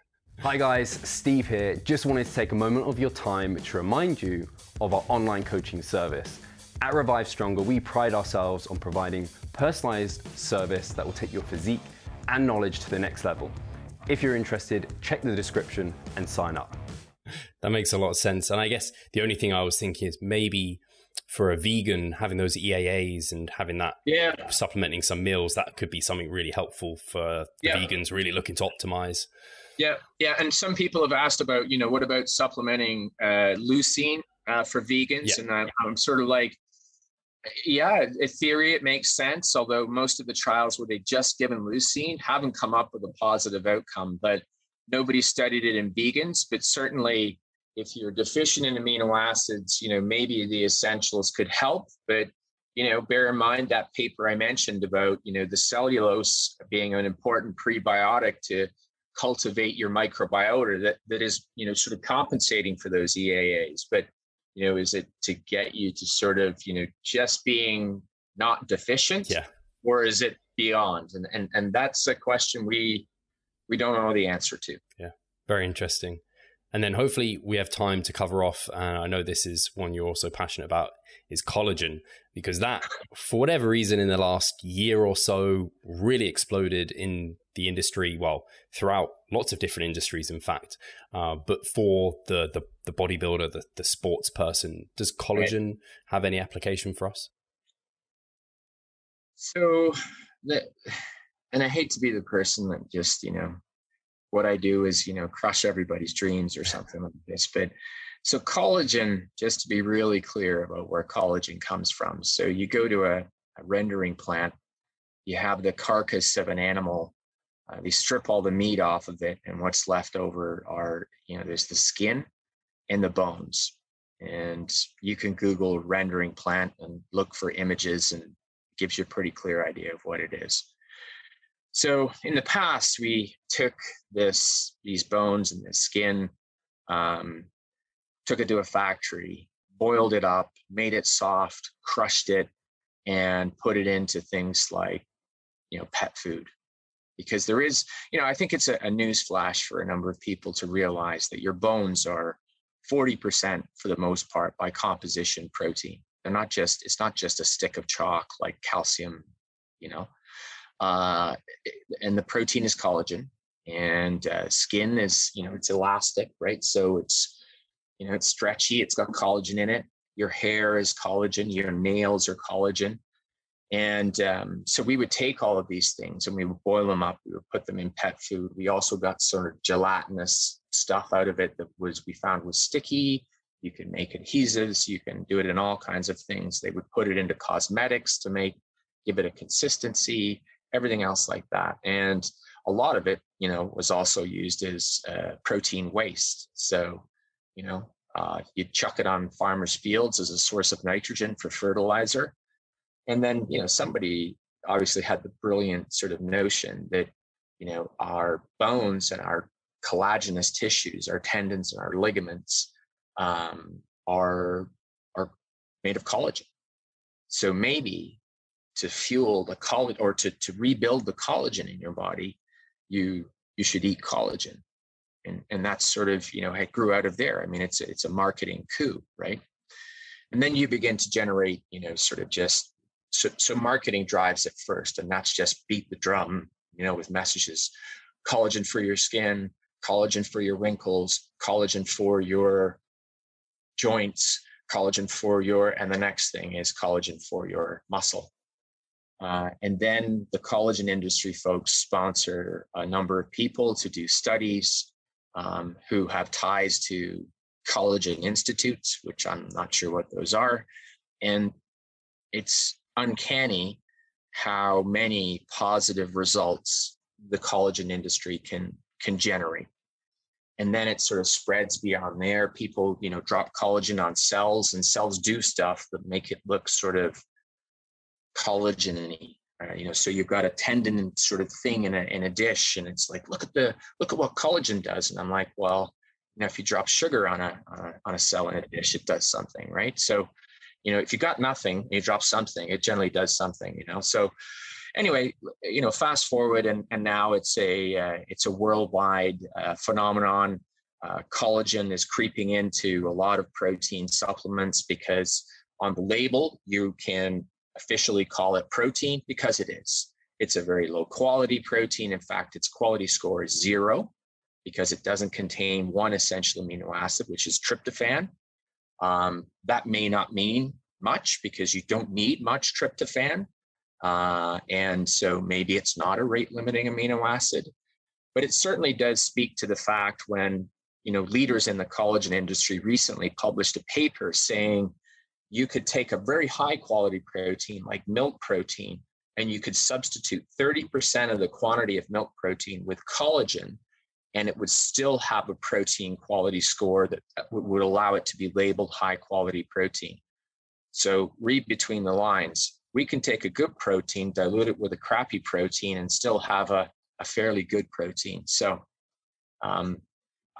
Hi guys, Steve here. Just wanted to take a moment of your time to remind you of our online coaching service. At Revive Stronger, we pride ourselves on providing personalized service that will take your physique and knowledge to the next level. If you're interested, check the description and sign up. That makes a lot of sense. And I guess the only thing I was thinking is maybe for a vegan, having those EAAs and having that yeah. supplementing some meals, that could be something really helpful for yeah. vegans really looking to optimize. Yeah, yeah, and some people have asked about, you know, what about supplementing uh, leucine uh, for vegans? Yeah. And I'm, I'm sort of like, yeah, in theory it makes sense. Although most of the trials where they just given leucine haven't come up with a positive outcome, but nobody studied it in vegans. But certainly, if you're deficient in amino acids, you know, maybe the essentials could help. But you know, bear in mind that paper I mentioned about, you know, the cellulose being an important prebiotic to cultivate your microbiota that that is you know sort of compensating for those EAAs. But you know, is it to get you to sort of you know just being not deficient, yeah, or is it beyond? And and and that's a question we we don't know the answer to. Yeah, very interesting. And then hopefully we have time to cover off. And I know this is one you're also passionate about is collagen because that, for whatever reason, in the last year or so, really exploded in the industry. Well, throughout lots of different industries, in fact. Uh, but for the the, the bodybuilder, the, the sports person, does collagen right. have any application for us? So, the, and I hate to be the person that just you know what I do is you know crush everybody's dreams or something like this, but so collagen, just to be really clear about where collagen comes from. So you go to a, a rendering plant, you have the carcass of an animal, uh, they strip all the meat off of it, and what's left over are, you know, there's the skin and the bones. And you can Google rendering plant and look for images and gives you a pretty clear idea of what it is. So in the past, we took this these bones and the skin, um, took it to a factory, boiled it up, made it soft, crushed it, and put it into things like, you know, pet food. Because there is, you know, I think it's a, a news flash for a number of people to realize that your bones are 40% for the most part by composition protein. They're not just, it's not just a stick of chalk like calcium, you know. Uh, and the protein is collagen and uh, skin is, you know, it's elastic, right? So it's, you know, it's stretchy, it's got collagen in it. Your hair is collagen, your nails are collagen. And um, so we would take all of these things and we would boil them up. We would put them in pet food. We also got sort of gelatinous stuff out of it that was we found was sticky. You can make adhesives. You can do it in all kinds of things. They would put it into cosmetics to make give it a consistency. Everything else like that. And a lot of it, you know, was also used as uh, protein waste. So, you know, uh, you chuck it on farmers' fields as a source of nitrogen for fertilizer and then you know somebody obviously had the brilliant sort of notion that you know our bones and our collagenous tissues our tendons and our ligaments um, are are made of collagen. So maybe to fuel the collagen or to, to rebuild the collagen in your body you you should eat collagen. And and that's sort of you know it grew out of there. I mean it's a, it's a marketing coup right? And then you begin to generate you know sort of just so, so marketing drives it first and that's just beat the drum you know with messages. Collagen for your skin collagen for your wrinkles collagen for your joints collagen for your and the next thing is collagen for your muscle. Uh, and then the collagen industry folks sponsor a number of people to do studies um, who have ties to collagen institutes which i'm not sure what those are. And it's uncanny how many positive results the collagen industry can can generate. And then it sort of spreads beyond there. People you know drop collagen on cells and cells do stuff that make it look sort of collagen-y uh, you know so you've got a tendon sort of thing in a in a dish and it's like look at the look at what collagen does. And i'm like well you know if you drop sugar on a on a, on a cell in a dish it does something right? So you know if you got nothing you drop something it generally does something you know? So anyway you know fast forward and, and now it's a uh, it's a worldwide uh, phenomenon. Uh, collagen is creeping into a lot of protein supplements because on the label you can officially call it protein because it is. It's a very low quality protein. In fact its quality score is zero because it doesn't contain one essential amino acid which is tryptophan um, that may not mean much because you don't need much tryptophan. Uh, and so maybe it's not a rate limiting amino acid, but it certainly does speak to the fact when you know leaders in the collagen industry recently published a paper saying you could take a very high quality protein like milk protein and you could substitute 30% of the quantity of milk protein with collagen and it would still have a protein quality score that would allow it to be labeled high quality protein. So read between the lines. We can take a good protein, dilute it with a crappy protein, and still have a, a fairly good protein. So um,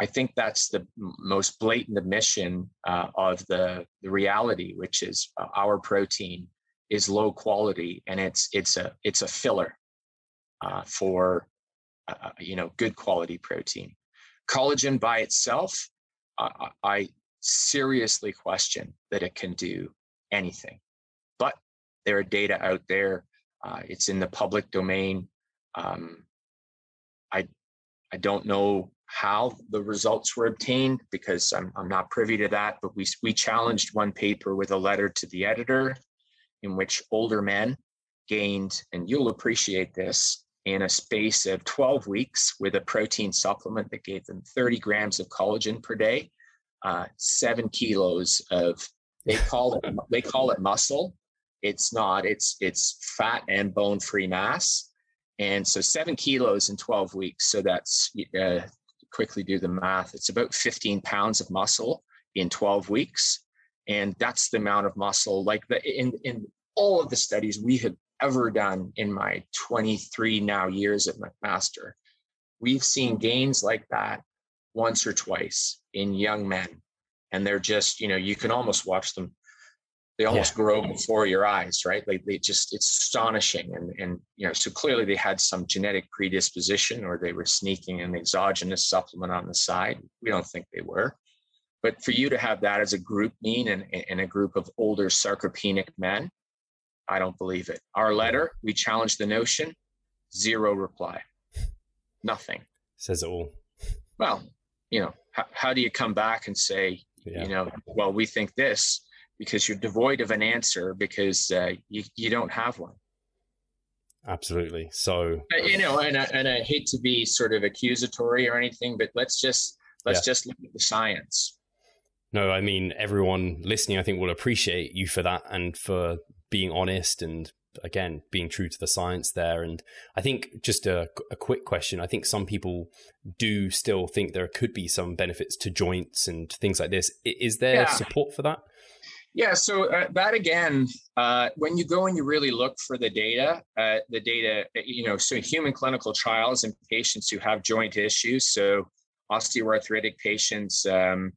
I think that's the most blatant admission uh, of the, the reality, which is uh, our protein is low quality and it's it's a it's a filler uh, for uh, you know, good quality protein. Collagen by itself, uh, I seriously question that it can do anything. But there are data out there. Uh, it's in the public domain. Um, I I don't know how the results were obtained because I'm I'm not privy to that. But we we challenged one paper with a letter to the editor, in which older men gained, and you'll appreciate this, in a space of 12 weeks with a protein supplement that gave them 30 grams of collagen per day, uh, seven kilos of they call it they call it muscle. It's not. It's it's fat and bone free mass, and so seven kilos in 12 weeks. So that's uh, quickly do the math. It's about 15 pounds of muscle in 12 weeks, and that's the amount of muscle. Like the in in all of the studies we have ever done in my 23 now years at McMaster. We've seen mm-hmm. gains like that once or twice in young men. And they're just, you know, you can almost watch them. They almost yeah. grow before your eyes, right? Like they just, it's astonishing. And, and, you know, so clearly they had some genetic predisposition or they were sneaking an exogenous supplement on the side. We don't think they were. But for you to have that as a group mean and, and a group of older sarcopenic men, I don't believe it. Our letter, we challenged the notion, zero reply, nothing. Says it all. Well, you know, how, how do you come back and say, yeah. you know, well, we think this because you're devoid of an answer because uh, you, you don't have one. Absolutely. So, uh, you know, and I, and I hate to be sort of accusatory or anything, but let's just, let's yeah. just look at the science. No, I mean, everyone listening, I think will appreciate you for that and for being honest and again being true to the science there. And i think just a, a, quick question i think some people do still think there could be some benefits to joints and things like this. Is there yeah. support for that? Yeah so uh, that again uh, when you go and you really look for the data uh, the data uh, you know so human clinical trials in patients who have joint issues so osteoarthritic patients um,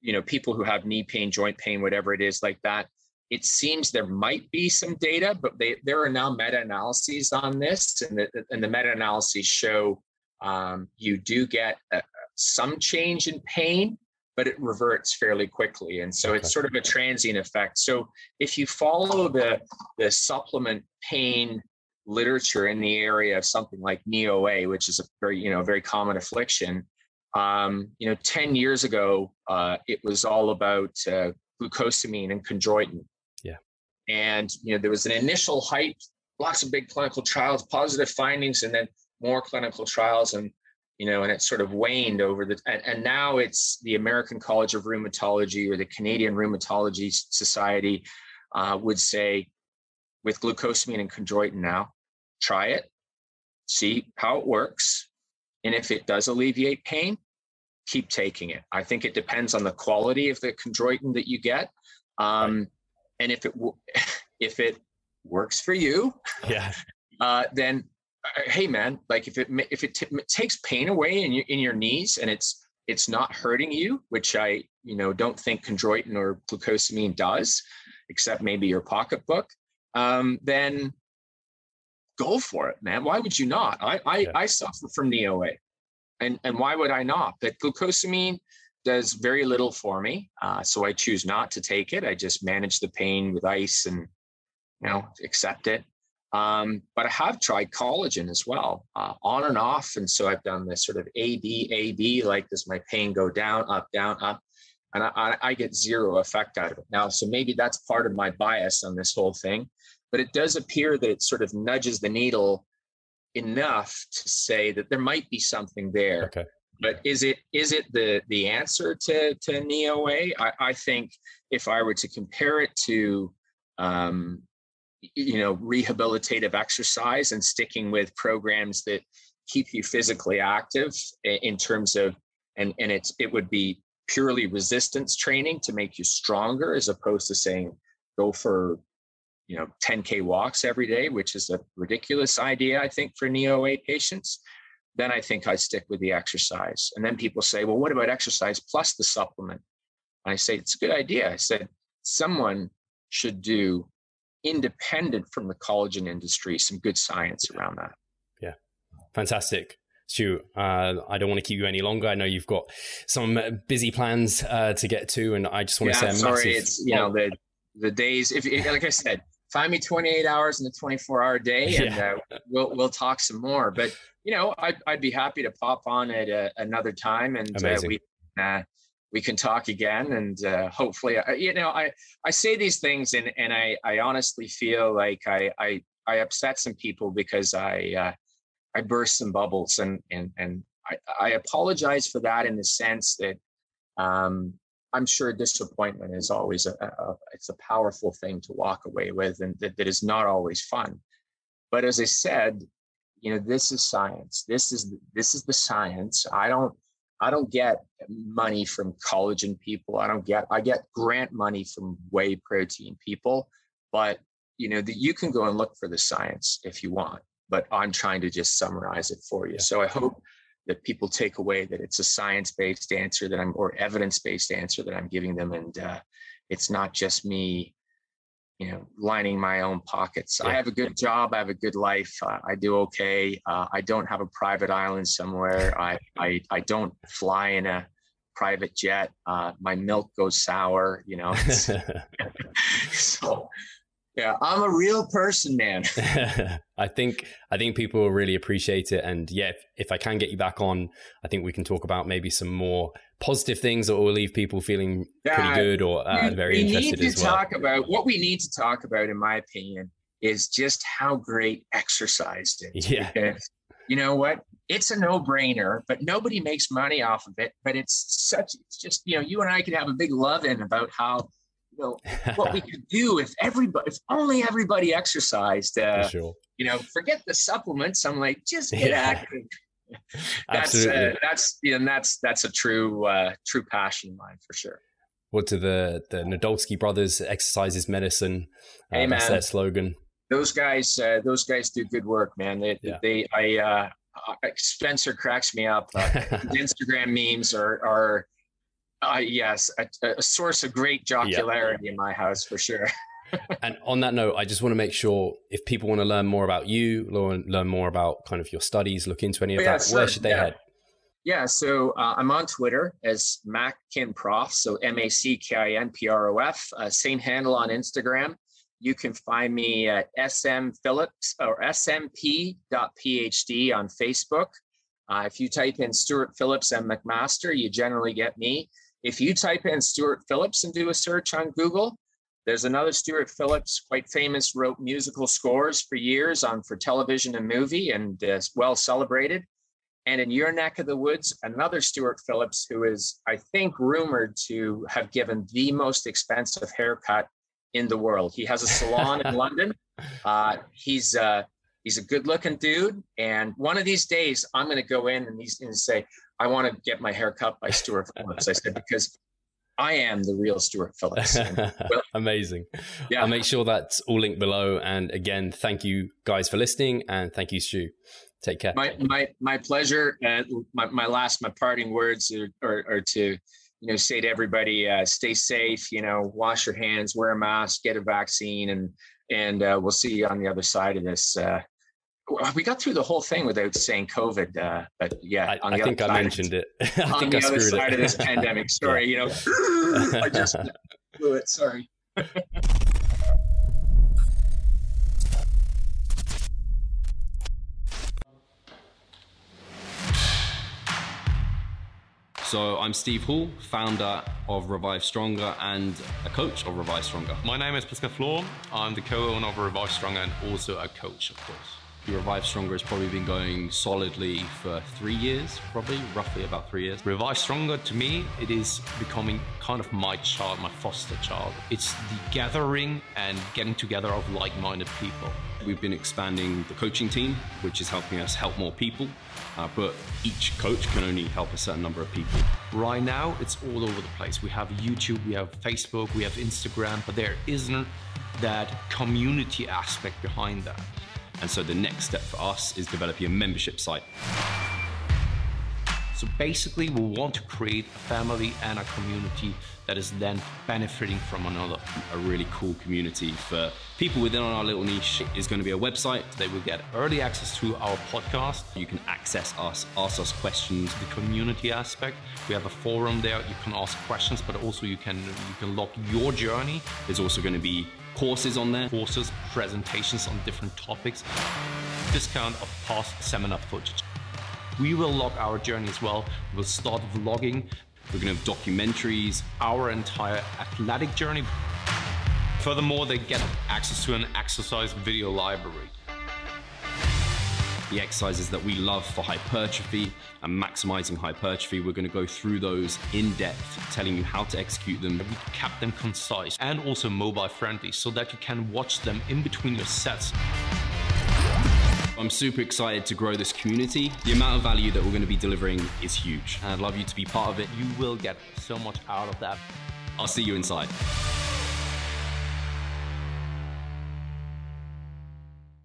you know people who have knee pain joint pain whatever it is like that it seems there might be some data, but they, there are now meta-analyses on this, and the, and the meta-analyses show um, you do get a, some change in pain, but it reverts fairly quickly, and so it's sort of a transient effect. So if you follow the the supplement pain literature in the area of something like knee OA, which is a very you know very common affliction, um, you know, 10 years ago, uh, it was all about uh, glucosamine and chondroitin. And you know, there was an initial hype, lots of big clinical trials, positive findings, and then more clinical trials, and you know, and it sort of waned over the. And, and now it's the American College of Rheumatology or the Canadian Rheumatology Society uh, would say, with glucosamine and chondroitin now, try it, see how it works, and if it does alleviate pain, keep taking it. I think it depends on the quality of the chondroitin that you get. Um, and if it if it works for you, yeah, uh, then uh, hey man, like if it if it, t- takes pain away in your in your knees and it's it's not hurting you, which I you know don't think chondroitin or glucosamine does, except maybe your pocketbook, um, then go for it, man. Why would you not? I I, yeah. I suffer from knee OA, and and why would I not? But glucosamine does very little for me. Uh, so I choose not to take it. I just manage the pain with ice and, you know, accept it. Um, but I have tried collagen as well, uh, on and off. And so I've done this sort of AB, AB, like does my pain go down, up, down, up? And I, I get zero effect out of it. Now, so maybe that's part of my bias on this whole thing, but it does appear that it sort of nudges the needle enough to say that there might be something there. Okay but is it is it the the answer to to knee OA? I, think if I were to compare it to um, you know rehabilitative exercise and sticking with programs that keep you physically active in terms of and and it's it would be purely resistance training to make you stronger as opposed to saying go for you know 10k walks every day which is a ridiculous idea i think for knee OA patients then I think I stick with the exercise. And then people say, well, what about exercise plus the supplement? And I say, it's a good idea. I said, someone should do independent from the collagen industry, some good science around that. Yeah. Fantastic. Stu, uh, I don't want to keep you any longer. I know you've got some busy plans uh, to get to, and I just want yeah, to say, sorry, massive, it's you know the the days. If like I said, find me 28 hours in a 24 hour day, and yeah. uh, we'll we'll talk some more. But you know, I'd, I'd be happy to pop on at a, another time and uh, we uh, we can talk again and uh, hopefully, uh, you know, I I say these things and and I I honestly feel like I I I upset some people because I uh, I burst some bubbles and and and I, I apologize for that in the sense that um, I'm sure disappointment is always a, a, it's a powerful thing to walk away with and that, that is not always fun. But as I said, you know this is science. This is this is the science. I don't i don't get money from collagen people. I don't get i get grant money from whey protein people. But you know that you can go and look for the science if you want but i'm trying to just summarize it for you. So i hope that people take away that it's a science-based answer that i'm or evidence-based answer that i'm giving them. And uh, it's not just me you know lining my own pockets. Yeah. i have a good job. I have a good life. Uh, i do okay. Uh, i don't have a private island somewhere. I, I i don't fly in a private jet. Uh, my milk goes sour you know so yeah, I'm a real person, man. I think I think people will really appreciate it, and yeah, if, if, I can get you back on, I think we can talk about maybe some more positive things that will leave people feeling yeah, pretty good or uh, we, very we interested need to well. talk about what we need to talk about, in my opinion, is just how great exercise is. Yeah. Because you know what? It's a no-brainer, but nobody makes money off of it. But it's such it's just, you know, you and I could have a big love in about how know what we could do if everybody if only everybody exercised uh, sure. you know forget the supplements. I'm like just get yeah. active. That's uh, that's you know that's that's a true uh, true passion of mine for sure. What to the the Nadolsky brothers exercises medicine? Uh, hey, that's their slogan. Those guys uh, those guys do good work man. They yeah. they i uh spencer cracks me up. Uh, instagram memes are are uh, yes, a, a, source of great jocularity in my house for sure. and on that note, I just want to make sure if people want to learn more about you, learn, learn more about kind of your studies, look into any of yeah, that, so, where should they yeah. head? Yeah, so uh, I'm on Twitter as Mackin Prof, so M A C K I N P R O F. Uh, same handle on Instagram. You can find me at SM Phillips or SMP.phd on Facebook. Uh, if you type in Stuart Phillips and McMaster, you generally get me. If you type in Stuart Phillips and do a search on Google, there's another Stuart Phillips, quite famous, wrote musical scores for years on for television and movie, and uh, well celebrated. And in your neck of the woods, another Stuart Phillips, who is, I think, rumored to have given the most expensive haircut in the world. He has a salon in London. Uh, he's uh, he's a good-looking dude, and one of these days, I'm going to go in and he's going to say, I want to get my hair cut by Stuart Phillips. I said, because I am the real Stuart Phillips. Well, Amazing. Yeah. I'll make sure that's all linked below. And again, thank you guys for listening and thank you, Stu. Take care. My my my pleasure. Uh, my, my last my parting words are, are, are to you know say to everybody uh, stay safe you know wash your hands wear a mask get a vaccine and and uh, we'll see you on the other side of this uh, we got through the whole thing without saying COVID, uh, but yeah, I, I think I mentioned it. I on think the I other side it. of this pandemic, sorry, you know, I just blew it. Sorry. So I'm Steve Hall, founder of Revive Stronger and a coach of Revive Stronger. My name is Pascal Floor. I'm the co-owner of Revive Stronger and also a coach, of course. Revive Stronger has probably been going solidly for three years, probably roughly about three years. Revive Stronger to me, it is becoming kind of my child, my foster child. It's the gathering and getting together of like-minded people. We've been expanding the coaching team, which is helping us help more people. Uh, but each coach can only help a certain number of people. Right now, it's all over the place. We have YouTube, we have Facebook, we have Instagram, but there isn't that community aspect behind that. And so the next step for us is developing a membership site. So basically, we want to create a family and a community that is then benefiting from another. A really cool community for people within our little niche is going to be a website. They will get early access to our podcast. You can access us, ask us questions. The community aspect, we have a forum there. You can ask questions, but also you can you can log your journey. There's also going to be courses on there. Courses, presentations on different topics, discount of past seminar footage. We will log our journey as well. We'll start vlogging. We're to have documentaries. Our entire athletic journey. Furthermore, they get access to an exercise video library the exercises that we love for hypertrophy and maximizing hypertrophy. We're going to go through those in depth, telling you how to execute them. We kept them concise and also mobile friendly so that you can watch them in between your sets. I'm super excited to grow this community. The amount of value that we're going to be delivering is huge. And I'd love you to be part of it. You will get so much out of that. I'll see you inside.